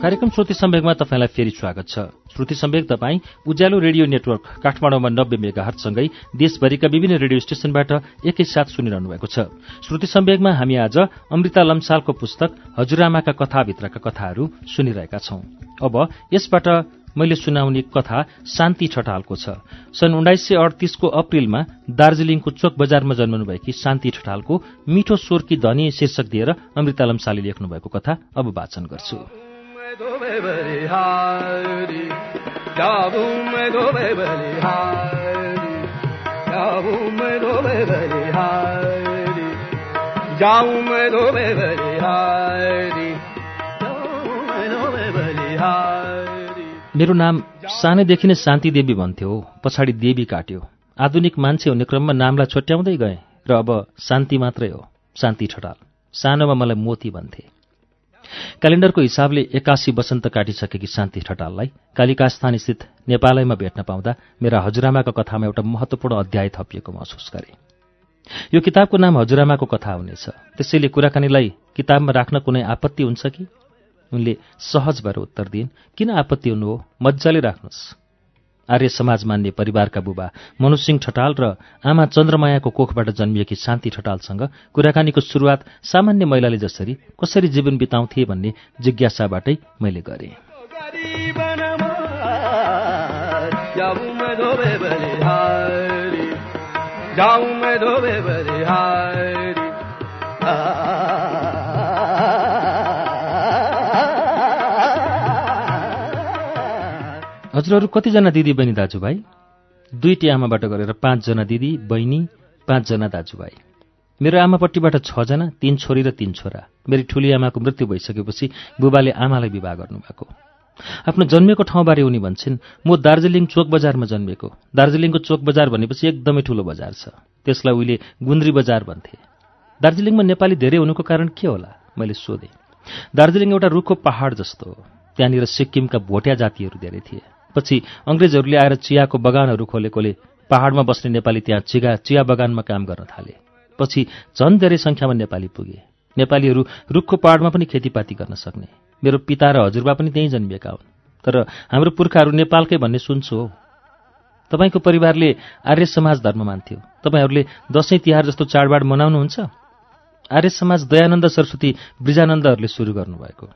कार्यक्रम श्रुति सम्वेकमा तपाईँलाई फेरि स्वागत छ। श्रुति सम्वेक तपाईँ उज्यालो रेडियो नेटवर्क काठमाडौँमा नब्बे मेगाहरसँगै देशभरिका विभिन्न रेडियो स्टेशनबाट एकैसाथ सुनिरहनु भएको छ। श्रुति सम्वेकमा हामी आज अमृता लम्सालको पुस्तक हजुरआमाका कथाभित्रका कथाहरू सुनिरहेका छौं। अब यसबाट मैले सुनाउने कथा शान्ति ठटालको छ। सन् उन्नाइस सय अडतिसको अप्रिलमा दार्जीलिङको चोक बजारमा जन्मनुभएकी शान्ति ठटालको मिठो स्वरकी धनी शीर्षक दिएर अमृता लम्साले लेख्नुभएको कथा अब वाचन गर्छु। मेरो नाम सानैदेखि नै शान्ति देवी भन्थ्यो पछाडि देवी काट्यो। आधुनिक मान्छे हुने क्रममा नामलाई छोट्याउँदै गएँ र अब शान्ति मात्रै हो। शान्ति ठटाल। सानोमा मलाई मोती भन्थे। क्यालेन्डरको हिसाबले एकासी वसन्त काटिसकेकी शान्ति ठटाललाई कालिकास्थान स्थित नेपालैमा भेट्न पाउँदा मेरा हजुरआमाको कथामा एउटा महत्त्वपूर्ण अध्याय थपिएको महसुस गरे। यो किताबको नाम हजुरआमाको कथा हुनेछ। त्यसैले कुराकानीलाई किताबमा राख्न कुनै आपत्ति हुन्छ कि? उनले सहज भएर उत्तर दिइन् किन आपत्ति हुनु हो? मजाले राख्नुहोस्। आर्य समाज मान्ने परिवारका बुबा मनुसिंह ठटाल र आमा चन्द्रमायाको कोखबाट जन्मिएकी शान्ति ठटालसँग कुराकानीको सुरुवात सामान्य महिलाले जसरी कसरी जीवन बिताउँथे भन्ने जिज्ञासाबाटै मैले गरेँ। हजुरहरू कतिजना दिदी बहिनी दाजुभाइ? दुईटी आमाबाट गरेर पाँचजना दिदी बहिनी पाँचजना दाजुभाइ। मेरो आमापट्टिबाट छजना तीन छोरी र तीन छोरा। मेरी ठुली आमाको मृत्यु भइसकेपछि बुबाले आमालाई विवाह गर्नुभएको। आफ्नो जन्मेको ठाउँबारे उनी भन्छन् म दार्जिलिङ चोक बजारमा जन्मेको। दार्जिलिङको चोक बजार भनेपछि एकदमै ठुलो बजार छ। त्यसलाई उहिले गुन्द्री बजार भन्थे। दार्जिलिङमा नेपाली धेरै हुनुको कारण के होला? मैले सोधेँ। दार्जिलिङ एउटा रुखो पहाड जस्तो हो। त्यहाँनिर सिक्किमका भोटिया जातिहरू धेरै थिए। पछि अङ्ग्रेजहरूले आएर चियाको बगानहरू खोलेकोले पहाडमा बस्ने नेपाली त्यहाँ चिगा चिया बगानमा काम गर्न थाले। पछि झन् धेरै सङ्ख्यामा नेपाली पुगे। नेपालीहरू रुखको पहाडमा पनि खेतीपाती गर्न सक्ने। मेरो पिता र हजुरबा पनि त्यहीँ जन्मिएका हुन्। तर हाम्रो पुर्खाहरू नेपालकै भन्ने सुन्छु हौ। तपाईँको परिवारले आर्य समाज धर्म मान्थ्यो। तपाईँहरूले दसैँ तिहार जस्तो चाडबाड मनाउनुहुन्छ? आर्य समाज दयानन्द सरस्वती ब्रिजानन्दहरूले सुरु गर्नुभएको।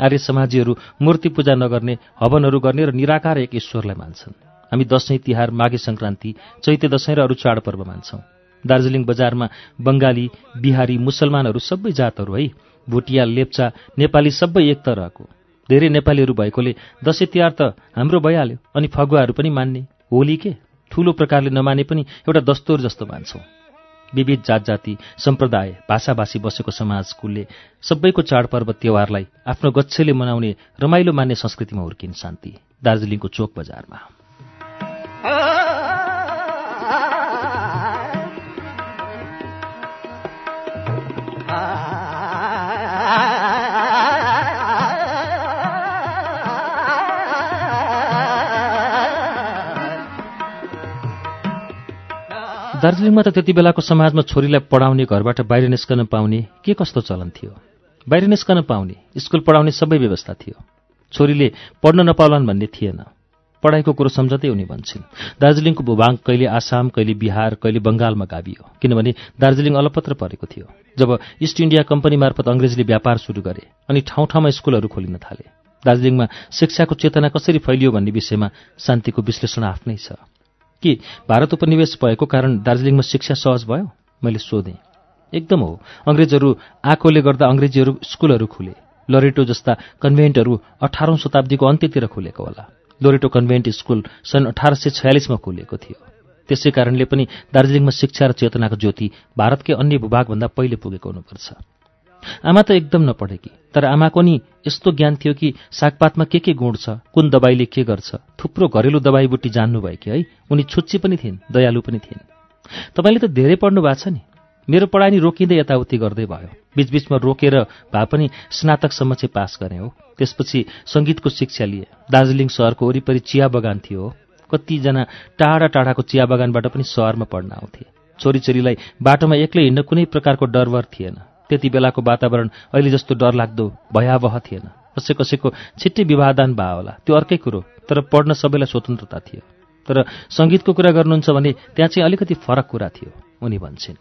आर्य समाजीहरू मूर्ति पूजा नगर्ने हवनहरू गर्ने र निराकार एक ईश्वरलाई मान्छन्। हामी दसैँ तिहार माघे सङ्क्रान्ति चैते दसैँ र अरू चाडपर्व मान्छौँ। दार्जिलिङ बजारमा बङ्गाली बिहारी मुसलमानहरू सबै जातहरू है। भुटिया लेप्चा नेपाली सबै एक तरहको। धेरै नेपालीहरू भएकोले दसैँ तिहार त हाम्रो भइहाल्यो। अनि फगुवाहरू पनि मान्ने। होली के? ठूलो प्रकारले नमाने पनि एउटा दस्तुर जस्तो मान्छौँ। विविध जात जाति सम्प्रदाय भाषाभाषी बसेको समाजकुलले सबैको चाडपर्व त्योहारलाई आफ्नो गच्छेले मनाउने रमाइलो मान्ने संस्कृतिमा हुर्किन् शान्ति। दार्जिलिङको चोक बजारमा। दार्जिलिङमा त त्यति बेलाको समाजमा छोरीलाई पढाउने घरबाट बाहिर निस्कन पाउने के कस्तो चलन थियो? बाहिर निस्कन पाउने स्कुल पढाउने सबै व्यवस्था थियो। छोरीले पढ्न नपाउलान् भन्ने थिएन। पढाइको कुरो सम्झँदै उनी भन्छन् दार्जिलिङको भूभाग कहिले आसाम कहिले बिहार कहिले बङ्गालमा गाभियो किनभने दार्जिलिङ अलपत्र परेको थियो। जब इस्ट इन्डिया कम्पनी मार्फत अङ्ग्रेजले व्यापार सुरु गरे अनि ठाउँ ठाउँमा स्कुलहरू खोलिन थाले। दार्जिलिङमा शिक्षाको चेतना कसरी फैलियो भन्ने विषयमा शान्तिको विश्लेषण आफ्नै छ। कि भारत उपनिवेश भएको कारण दार्जिलिङमा शिक्षा सहज भयो? मैले सोधेँ। एकदम हो। अङ्ग्रेजहरू आएकोले गर्दा अङ्ग्रेजीहरू स्कुलहरू खुले। लरेटो जस्ता कन्भेन्टहरू अठारौँ शताब्दीको अन्त्यतिर खुलेको होला। लोरेटो कन्भेन्ट स्कुल सन् अठार सय छयालिसमा खुलिएको थियो। त्यसै कारणले पनि दार्जिलिङमा शिक्षा र चेतनाको ज्योति भारतकै अन्य भूभागभन्दा पहिले पुगेको हुनुपर्छ। आमा त एकदम नपढेकी तर आमाको नि यस्तो ज्ञान थियो कि सागपातमा के के गुण छ कुन दबाईले के गर्छ। थुप्रो घरेलु दबाई बुटी कि है? उनी छुच्ची पनि थिइन् दयालु पनि थिइन्। तपाईँले त धेरै पढ्नु भएको छ नि। मेरो पढाइ नि रोकिँदै यताउति गर्दै भयो। बीचबीचमा रोकेर भए पनि स्नातकसम्म चाहिँ पास गरेँ हो। त्यसपछि सङ्गीतको शिक्षा लिए। दार्जिलिङ सहरको वरिपरि चिया बगान थियो कतिजना टाढा टाढाको चिया बगानबाट पनि सहरमा पढ्न आउँथे। छोरीचोरीलाई बाटोमा एक्लै हिँड्न कुनै प्रकारको डरवर थिएन। त्यति बेलाको वातावरण अहिले जस्तो डरलाग्दो भयावह थिएन। कसै कसैको छिट्टै विवाहदान भए होला। त्यो अर्कै कुरो। तर पढ्न सबैलाई स्वतन्त्रता थियो। तर सङ्गीतको कुरा गर्नुहुन्छ भने त्यहाँ चाहिँ अलिकति फरक कुरा थियो उनी भन्छन्।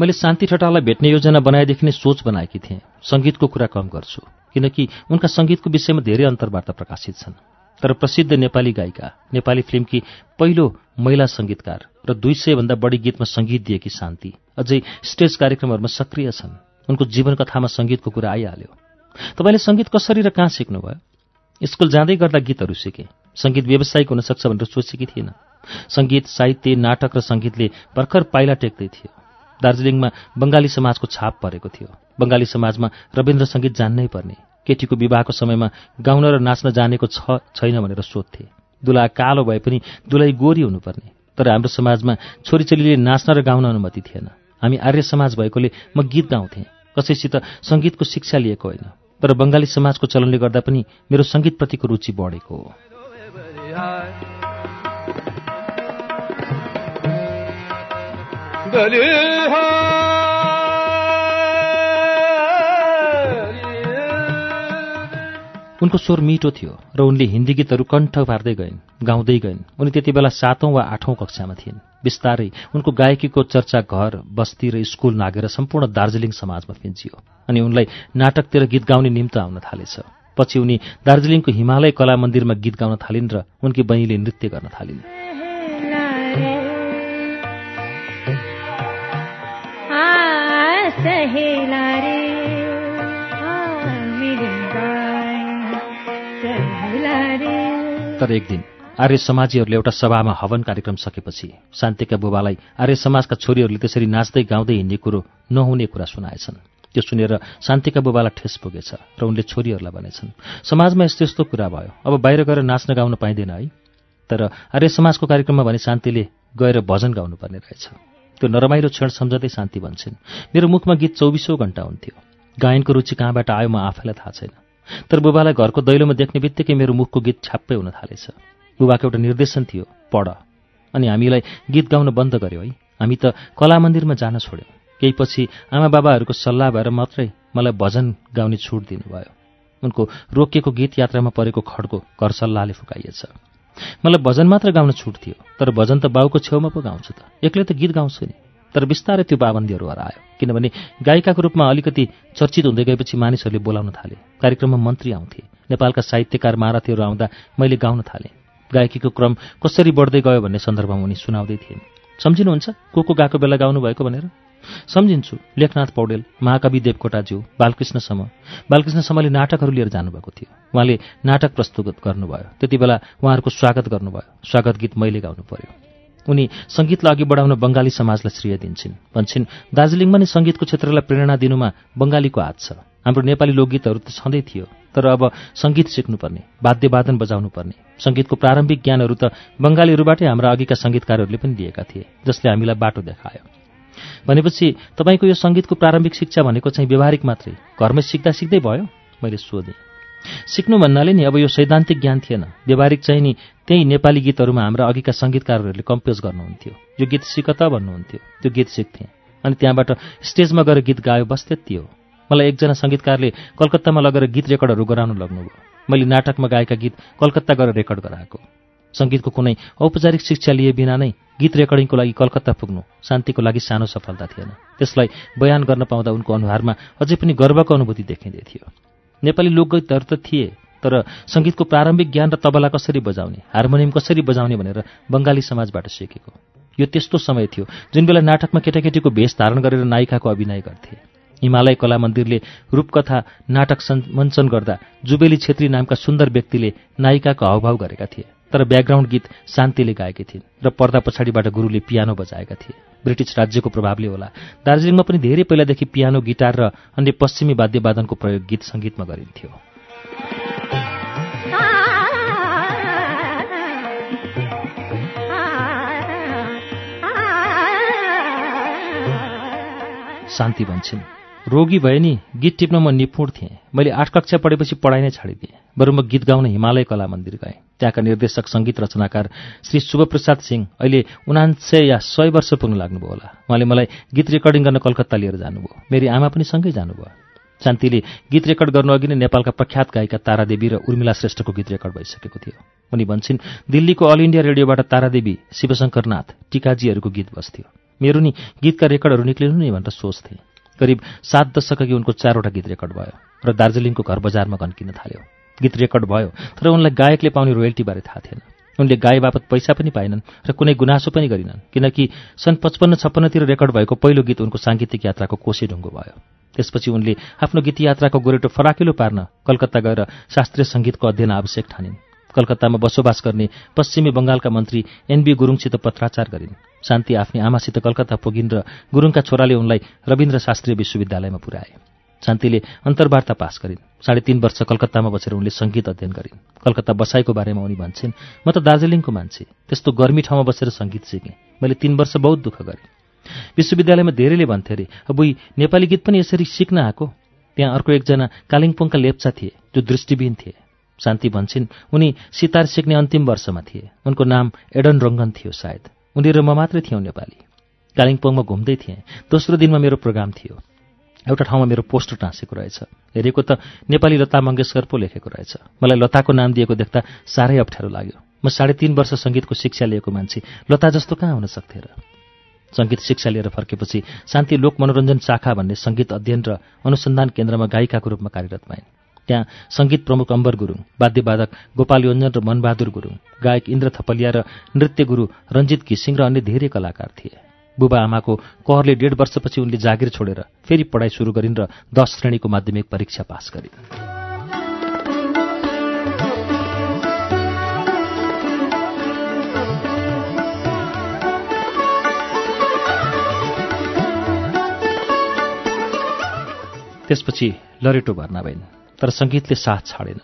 मैले शान्ति ठटाललाई भेट्ने योजना बनाएदेखि नै सोच बनाएकी थिएँ। सङ्गीतको कुरा कम गर्छु किनकि उनका सङ्गीतको विषयमा धेरै अन्तर्वार्ता प्रकाशित छन्। तर प्रसिद्ध नेपाली गायिका नेपाली फिल्मकी पहिलो महिला सङ्गीतकार र दुई सयभन्दा बढी गीतमा सङ्गीत दिएकी शान्ति अझै स्टेज कार्यक्रमहरूमा सक्रिय छन्। उनको जीवन कथामा सङ्गीतको कुरा आइहाल्यो। तपाईँले सङ्गीत कसरी र कहाँ सिक्नुभयो? स्कुल जाँदै गर्दा गीतहरू सिकेँ। सङ्गीत व्यावसायिक हुन सक्छ भनेर सोचेकी थिइनँ। सङ्गीत साहित्य नाटक र सङ्गीतले भर्खर पाइला टेक्दै थियो। दार्जिलिङमा बङ्गाली समाजको छाप परेको थियो। बङ्गाली समाजमा रविन्द्र सङ्गीत जान्नै पर्ने केटीको विवाहको समयमा गाउन र नाच्न जानेको छ छैन भनेर सोध्थे। दुला कालो भए पनि दुलाई गोरी हुनुपर्ने तर हाम्रो समाजमा छोरीचेलीले नाच्न र गाउन अनुमति थिएन। हामी आर्य समाज भएकोले म गीत गाउँथेँ कसैसित सङ्गीतको शिक्षा लिएको होइन तर बङ्गाली समाजको चलनले गर्दा पनि मेरो सङ्गीतप्रतिको रुचि बढेको हो। उनको स्वर मिठो थियो र उनले हिन्दी गीतहरू कण्ठ पार्दै गइन् गाउँदै गइन्। उनी त्यति बेला सातौँ वा आठौँ कक्षामा थिइन्। बिस्तारै उनको गायकीको चर्चा घर बस्ती र स्कुल नागेर सम्पूर्ण दार्जिलिङ समाजमा फिन्चियो अनि उनलाई नाटकतिर गीत गाउने निम्त आउन थालेछ। पछि उनी दार्जिलिङको हिमालय कला मन्दिरमा गीत गाउन थालिन् र उनकी बहिनीले नृत्य गर्न थालिन्। तर एक दिन आर्य समाजीहरूले एउटा सभामा हवन कार्यक्रम सकेपछि शान्तिका बुबालाई आर्य समाजका छोरीहरूले त्यसरी नाच्दै गाउँदै हिँड्ने कुरो नहुने कुरा सुनाएछन्। त्यो सुनेर शान्तिका बुबालाई ठेस पुगेछ र उनले छोरीहरूलाई भनेछन् समाजमा यस्तो यस्तो कुरा भयो अब बाहिर गएर नाच्न गाउन पाइँदैन है। तर आर्य समाजको कार्यक्रममा भने शान्तिले गएर भजन गाउनुपर्ने रहेछ। त्यो नरमाइलो क्षण सम्झँदै शान्ति भन्छन्। मेरो मुखमा गीत चौबिसौँ घन्टा हुन्थ्यो। गायनको रुचि कहाँबाट आयो म आफैलाई थाहा छैन। तर बुबालाई घरको दैलोमा देख्ने बित्तिकै मेरो मुखको गीत छाप्पै हुन थालेछ। बुबाको एउटा निर्देशन थियो पढ। अनि हामीलाई गीत गाउन बन्द गर्यो है। हामी त कला मन्दिरमा जान छोड्यौँ। केही पछि आमा बाबाहरूको सल्लाह भएर मात्रै मलाई भजन गाउने छुट दिनुभयो। उनको रोकिएको गीत यात्रामा परेको खड्को घर सल्लाहले फुकाइएछ। मलाई भजन मात्र गाउन छुट थियो तर भजन त बाउको छेउमा पो गाउँछु त। एक्लै त गीत गाउँछु नि। तर बिस्तारै त्यो पाबन्दीहरू हरायो किनभने गायिकाको रूपमा अलिकति चर्चित हुँदै गएपछि मानिसहरूले बोलाउन थाले। कार्यक्रममा मन्त्री आउँथे। नेपालका साहित्यकार महारथीहरू आउँदा मैले गाउन थालेँ। गायकीको क्रम कसरी बढ्दै गयो भन्ने सन्दर्भमा उनी सुनाउँदै थिइन्। सम्झिनुहुन्छ को को गएको बेला गाउनुभएको भनेर? सम्झिन्छु लेखनाथ पौडेल महाकवि देवकोटाज्यू बालकृष्ण सम बालकृष्ण समले नाटकहरू लिएर जानुभएको थियो। उहाँले नाटक प्रस्तुत गर्नुभयो। त्यति बेला उहाँहरूको स्वागत गर्नुभयो। स्वागत गीत मैले गाउनु पर्यो। उनी सङ्गीतलाई अघि बढाउन बङ्गाली समाजलाई श्रेय दिन्छन्। भन्छन् दार्जिलिङमा नै सङ्गीतको क्षेत्रलाई प्रेरणा दिनुमा बङ्गालीको हात छ। हाम्रो नेपाली लोकगीतहरू त छँदै थियो तर अब सङ्गीत सिक्नुपर्ने वाद्यवादन बजाउनु पर्ने सङ्गीतको प्रारम्भिक ज्ञानहरू त बङ्गालीहरूबाटै हाम्रा अघिका सङ्गीतकारहरूले पनि दिएका थिए जसले हामीलाई बाटो देखायो। भनेपछि तपाईँको यो सङ्गीतको प्रारम्भिक शिक्षा भनेको चाहिँ व्यवहारिक मात्रै। घरमै सिक्दा सिक्दै भयो मैले सोधेँ। सिक्नु भन्नाले नि अब यो सैद्धान्तिक ज्ञान थिएन। व्यवहारिक चाहिँ नि त्यही नेपाली गीतहरूमा हाम्रा अघिका सङ्गीतकारहरूले कम्पोज गर्नुहुन्थ्यो। यो गीत सिक त भन्नुहुन्थ्यो। त्यो गीत सिक्थेँ। अनि त्यहाँबाट स्टेजमा गएर गीत गायो बस त्यति हो। मलाई एकजना सङ्गीतकारले कलकत्तामा लगेर गीत रेकर्डहरू गराउन लग्नुभयो। मैले नाटकमा गाएका गीत कलकत्ता गएर रेकर्ड गराएको। सङ्गीतको कुनै औपचारिक शिक्षा लिए बिना नै गीत रेकर्डिङको लागि कलकत्ता पुग्नु शान्तिको लागि सानो सफलता थिएन। त्यसलाई बयान गर्न पाउँदा उनको अनुहारमा अझै पनि गर्वको अनुभूति देखिँदै थियो। नेपाली लोकगीतहरू त थिए तर सङ्गीतको प्रारम्भिक ज्ञान र तबला कसरी बजाउने हार्मोनियम कसरी बजाउने भनेर बङ्गाली समाजबाट सिकेको। यो त्यस्तो समय थियो जुन बेला नाटकमा केटाकेटीको भेष धारण गरेर नायिकाको अभिनय गर्थे। हिमालय कला मन्दिरले रूपकथा नाटक मञ्चन गर्दा जुबेली छेत्री नामका सुन्दर व्यक्तिले नायिकाको हावभाव गरेका थिए। तर ब्याकग्राउन्ड गीत शान्तिले गाएकी थिइन् र पर्दा पछाडिबाट गुरुले पियानो बजाएका थिए। ब्रिटिस राज्यको प्रभावले होला। दार्जिलिङमा पनि धेरै पहिलादेखि पियानो गिटार र अन्य पश्चिमी वाद्यवादनको प्रयोग गीत सङ्गीतमा गरिन्थ्यो। शान्ति भन्छन्। रोगी भए नि गीत टिप्न म निपुण थिएँ। मैले आठ कक्षा पढेपछि पढाइ नै छाडिदिएँ। बरु म गीत गाउन हिमालय कला मन्दिर गएँ। त्यहाँका निर्देशक सङ्गीत रचनाकार श्री शुभप्रसाद सिंह अहिले उनान्सय या सय वर्ष पुग्न लाग्नुभयो होला। उहाँले मलाई गीत रेकर्डिङ गर्न कलकत्ता लिएर जानुभयो। मेरी आमा पनि सँगै जानुभयो। शान्तिले गीत रेकर्ड गर्नु अघि नै नेपालका प्रख्यात गायिका तारादेवी र उर्मिला श्रेष्ठको गीत रेकर्ड भइसकेको थियो। उनी भन्छन् दिल्लीको अल इन्डिया रेडियोबाट तारादेवी शिवशङ्करनाथ टिकाजीहरूको गीत बस्थ्यो। मेरो नि गीतका रेकर्डहरू निक्लिनु नि भनेर सोच्थेँ। करिब सात दशक अघि उनको चारवटा गीत रेकर्ड भयो र दार्जिलिङको घर बजारमा घन्किन थाल्यो। गीत रेकर्ड भयो तर उनलाई गायकले पाउने रोयल्टीबारे थाहा थिएन। उनले गाए बापत पैसा पनि पाएनन् र कुनै गुनासो पनि गरिनन् किनकि सन् पचपन्न छप्पन्नतिर रेकर्ड भएको पहिलो गीत उनको साङ्गीतिक यात्राको कोसे ढुङ्गो भयो। त्यसपछि उनले आफ्नो गीत यात्राको गोरेटो फराकिलो पार्न कलकत्ता गएर शास्त्रीय सङ्गीतको अध्ययन आवश्यक ठानिन्। कलकत्तामा बसोबास गर्ने पश्चिमी बङ्गालका मन्त्री एनबी गुरुङसित पत्राचार गरिन्। शान्ति आफ्नी आमासित कलकत्ता पुगिन् र गुरुङका छोराले उनलाई रविन्द्र शास्त्रीय विश्वविद्यालयमा पुर्याए। शान्तिले अन्तर्वार्ता पास गरिन्। साढे तीन वर्ष कलकत्तामा बसेर उनले सङ्गीत अध्ययन गरिन्। कलकत्ता बसाइको बारेमा उनी भन्छन् म त दार्जिलिङको मान्छे। त्यस्तो गर्मी ठाउँमा बसेर सङ्गीत सिकेँ। मैले तीन वर्ष बहुत दुःख गरेँ। विश्वविद्यालयमा धेरैले भन्थे अरे अब नेपाली गीत पनि यसरी सिक्न आएको? त्यहाँ अर्को एकजना कालिम्पोङका लेप्चा थिए जो दृष्टिविहीन थिए। शान्ति भन्छन्। उनी सितार सिक्ने अन्तिम वर्षमा थिए। उनको नाम एडन रङ्गन थियो सायद। उनी र म मात्रै थियौँ नेपाली। कालिम्पोङमा घुम्दै थिएँ। दोस्रो दिनमा मेरो प्रोग्राम थियो। एउटा ठाउँमा मेरो पोस्टर टाँसेको रहेछ। हेरेको त नेपाली लता मङ्गेशकर पो लेखेको रहेछ। मलाई लताको नाम दिएको देख्दा साह्रै अप्ठ्यारो लाग्यो। म साढे तीन वर्ष सङ्गीतको शिक्षा लिएको मान्छे। लता जस्तो कहाँ हुन सक्थे र? सङ्गीत शिक्षा लिएर फर्केपछि शान्ति लोक मनोरञ्जन शाखा भन्ने सङ्गीत अध्ययन र अनुसन्धान केन्द्रमा गायिकाको रूपमा कार्यरत भइन् त्यहाँ सङ्गीत प्रमुख अम्बर गुरुङ वाद्यवादक गोपाल योञ्जन र मनबहादुर गुरुङ गायक इन्द्र थपलिया र नृत्य गुरु रञ्जित घिसिङ र अन्य धेरै कलाकार थिए। बुबा आमाको कहरले डेढ वर्षपछि उनले जागिर छोडेर फेरि पढाइ सुरु गरिन् र दश श्रेणीको माध्यमिक परीक्षा पास गरिन्। त्यसपछि लरेटो भर्ना भइन्। तर सङ्गीतले साथ छाडेन।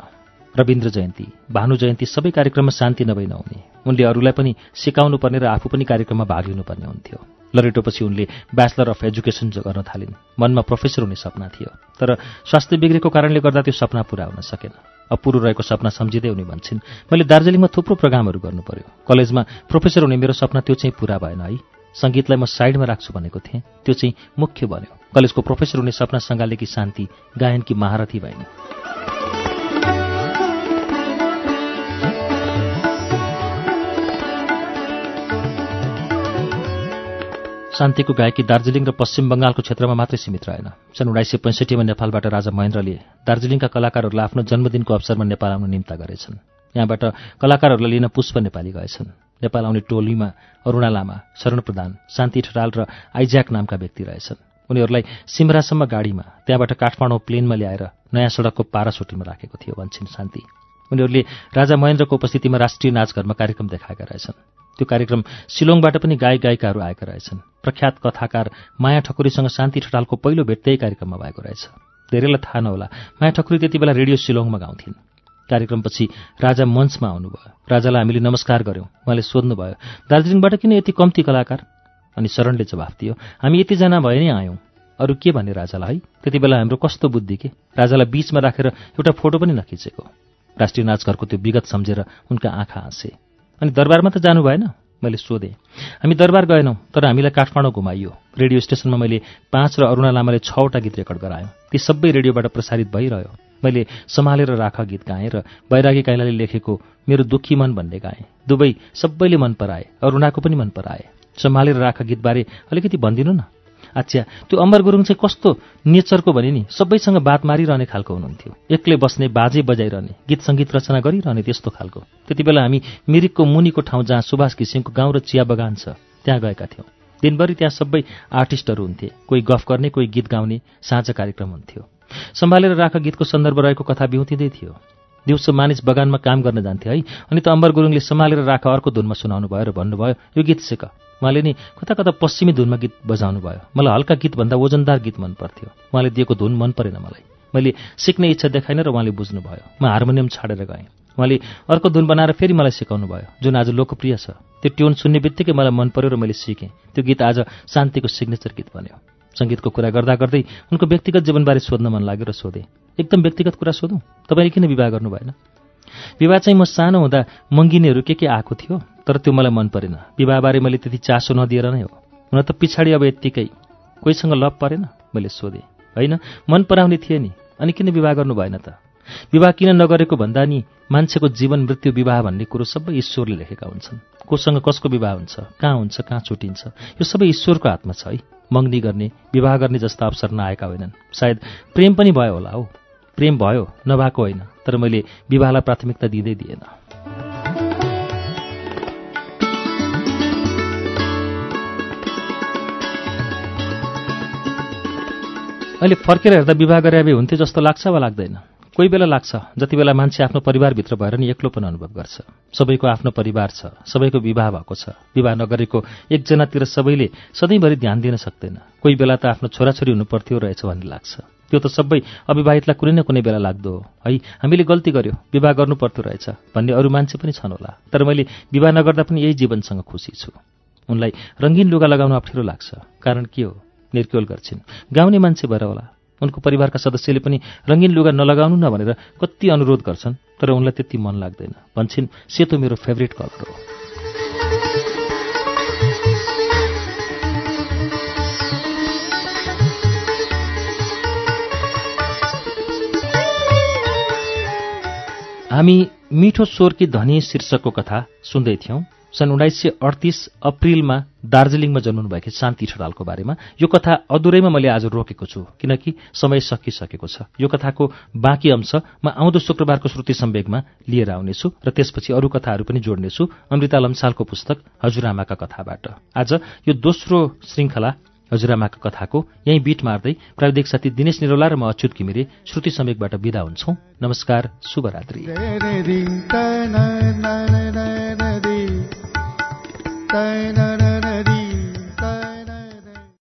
रविन्द्र जयन्ती भानु जयन्ती सबै कार्यक्रममा शान्ति नभई नहुने। उनले अरूलाई पनि सिकाउनु पर्ने र आफू पनि कार्यक्रममा भाग लिनुपर्ने हुन्थ्यो। लरेटोपछि उनले ब्याचलर अफ एजुकेसन गर्न थालिन्। मनमा प्रोफेसर हुने सपना थियो। तर स्वास्थ्य बिग्रेको कारणले गर्दा त्यो सपना पुरा हुन सकेन। अपुरो रहेको सपना सम्झिँदै उनी भन्छन् मैले दार्जिलिङमा थुप्रो प्रोग्रामहरू गर्नु पर्यो। कलेजमा प्रोफेसर हुने मेरो सपना त्यो चाहिँ पुरा भएन है। सङ्गीतलाई म साइडमा राख्छु भनेको थिएँ। त्यो चाहिँ मुख्य बन्यो। कलेजको प्रोफेसर हुने सपना सङ्घालेकी शान्ति गायनकी महारथी भइन् शान्तिको गायकी दार्जिलिङ र पश्चिम बङ्गालको क्षेत्रमा मात्रै सीमित रहेन। सन् उन्नाइस सय पैँसठीमा नेपालबाट राजा महेन्द्रले दार्जिलिङका कलाकारहरूलाई आफ्नो जन्मदिनको अवसरमा नेपाल आउन निम्ता गरेछन्। यहाँबाट कलाकारहरूलाई लिन पुष्प नेपाली गएछन्। नेपाल आउने टोलीमा अरूणा लामा शरण प्रधान शान्ति ठटाल र आइज्याक नामका व्यक्ति रहेछन्। उनीहरूलाई सिमरासम्म गाडीमा त्यहाँबाट काठमाडौँ प्लेनमा ल्याएर नयाँ सडकको पारासुटीमा राखेको थियो भन्छन् शान्ति। उनीहरूले राजा महेन्द्रको उपस्थितिमा राष्ट्रिय नाचघरमा कार्यक्रम देखाएका रहेछन्। त्यो कार्यक्रम शिलोङबाट पनि गायक गायिकाहरू आएका रहेछन्। प्रख्यात कथाकार माया ठकुरीसँग शान्ति ठटालको पहिलो भेट त्यही कार्यक्रममा भएको रहेछ। धेरैलाई थाहा नहोला माया ठकुरी त्यति बेला रेडियो शिलोङमा गाउँथिन्। कार्यक्रमपछि राजा मञ्चमा आउनुभयो। राजालाई हामीले नमस्कार गऱ्यौँ। उहाँले सोध्नुभयो दार्जिलिङबाट किन यति कम्ती कलाकार? अनि शरणले जवाफ दियो हामी यतिजना भए नै आयौँ। अरू के भने राजालाई? है त्यति बेला हाम्रो कस्तो बुद्धि के? राजालाई बीचमा राखेर एउटा फोटो पनि नखिचेको। राष्ट्रिय नाचघरको त्यो विगत सम्झेर उनका आँखा हाँसे। अनि दरबारमा त जानु भएन? मैले सोधेँ। हामी दरबार गएनौँ तर हामीलाई काठमाडौँ घुमाइयो। रेडियो स्टेसनमा मैले पाँच र अरुणा लामाले छवटा गीत रेकर्ड गरायौँ। ती सबै रेडियोबाट प्रसारित भइरह्यो। मैले सम्हालेर राख गीत गाएँ र बैरागी काइलाले लेखेको मेरो दुःखी मन भन्ने गाएँ। दुवै सबैले मन पराए अरुणाको पनि मन पराए। सम्हालेर राख गीतबारे अलिकति भनिदिनु न। अच्छा त्यो अमर गुरुङ चाहिँ कस्तो नेचरको भने नि सबैसँग बात मारिरहने खालको हुनुहुन्थ्यो। एक्लै बस्ने बाजे बजाइरहने गीत सङ्गीत रचना गरिरहने त्यस्तो खालको। त्यति बेला हामी मिरिकको मुनिको ठाउँ जहाँ सुभाष घिसिङको गाउँ र चिया बगान छ त्यहाँ गएका थियौँ। दिनभरि त्यहाँ सबै आर्टिस्टहरू हुन्थे। कोही गफ गर्ने कोही गीत गाउने साँझ कार्यक्रम हुन्थ्यो। सम्हालेर राख गीतको सन्दर्भ रहेको कथा बिउतिँदै थियो। दिउँसो मानिस बगानमा काम गर्न जान्थे है। अनि त अम्बर गुरुङले सम्हालेर राख अर्को धुनमा सुनाउनु भयो र भन्नुभयो यो गीत सिक। उहाँले नि कता कता पश्चिमी धुनमा गीत बजाउनु भयो। मलाई हल्का गीतभन्दा ओजनदार गीत मन पर्थ्यो। उहाँले दिएको धुन मन परेन मलाई। मैले सिक्ने इच्छा देखाइन र उहाँले बुझ्नुभयो म हार्मोनियम छाडेर गएँ। उहाँले अर्को धुन बनाएर फेरि मलाई सिकाउनु भयो जुन आज लोकप्रिय छ। त्यो ट्युन सुन्ने बित्तिकै मलाई मन पर्यो र मैले सिकेँ। त्यो गीत आज शान्तिको सिग्नेचर गीत बन्यो। सङ्गीतको कुरा गर्दा गर्दै उनको व्यक्तिगत जीवनबारे सोध्न मन लाग्यो र सोधेँ एकदम व्यक्तिगत कुरा सोधौँ? तपाईँले किन विवाह गर्नु भएन? विवाह चाहिँ म सानो हुँदा मङ्गिनेहरू के के आएको थियो? तर त्यो मलाई मन परेन। विवाहबारे मैले त्यति चासो नदिएर नै हो। हुन त पछाडि अब यत्तिकै। कोहीसँग लभ परेन? मैले सोधेँ। होइन मन पराउने थिएँ नि। अनि किन विवाह गर्नु भएन त? विवाह किन नगरेको भन्दा नि मान्छेको जीवन मृत्यु विवाह भन्ने कुरो सबै ईश्वरले लेखेका हुन्छन्। कोसँग कसको विवाह हुन्छ? कहाँ हुन्छ? कहाँ छुटिन्छ? यो सबै ईश्वरको हातमा छ है। मङ्गनी गर्ने विवाह गर्ने जस्ता अवसर नआएका होइनन्। सायद प्रेम पनि भयो होला हौ। प्रेम भयो नभएको होइन तर मैले विवाहलाई प्राथमिकता दिँदै दिएन। अहिले फर्केर हेर्दा विवाह गरे हुन्थ्यो जस्तो लाग्छ वा लाग्दैन? कोही बेला लाग्छ जति बेला मान्छे आफ्नो परिवारभित्र भएर नि एक्लोपन अनुभव गर्छ। सबैको आफ्नो परिवार छ सबैको विवाह भएको छ। विवाह नगरेको एकजनातिर सबैले सधैँभरि ध्यान दिन सक्दैन। कोही बेला त आफ्नो छोराछोरी हुनुपर्थ्यो रहेछ भन्ने लाग्छ। त्यो त सबै अविवाहितलाई कुनै न कुनै बेला लाग्दो हो। है हामीले गल्ती गर्यो विवाह गर्नु पर्थ्यो रहेछ भन्ने अरू मान्छे पनि छन् होला। तर मैले विवाह नगर्दा पनि यही जीवनसँग खुसी छु। उनलाई रङ्गीन लुगा लगाउन अप्ठ्यारो लाग्छ। कारण के हो? निर्क्योल गर्छिन्। गाउने मान्छे भएर होला। उनको परिवारका सदस्यले पनि रङ्गीन लुगा नलगाउनु न भनेर कति अनुरोध गर्छन् तर उनलाई त्यति मन लाग्दैन। भन्छन् सेतो मेरो फेभरेट कलर हो। हामी मिठो स्वरकी धनी शीर्षकको कथा सुन्दै थियौं। सन् उन्नाइस सय अडतिस अप्रिलमा दार्जिलिङमा जन्मनुभएकी शान्ति ठडालको बारेमा यो कथा अधुरैमा मैले आज रोकेको छु किनकि समय सकिसकेको छ। यो कथाको बाँकी अंश म आउँदो शुक्रबारको श्रुति सम्वेगमा लिएर आउनेछु र त्यसपछि अरू कथाहरू पनि जोड्नेछु अमृता लम्सालको पुस्तक हजुरआमाका कथाबाट। आज यो दोस्रो श्रृङ्खला हजुरआमाका कथाको यहीँ बिट मार्दै प्राविधिक साथी दिनेश निरौला र म अच्युत घिमिरे श्रुति सम्वेकबाट विदा हुन्छौं। नमस्कार शुभरात्रि। तैनन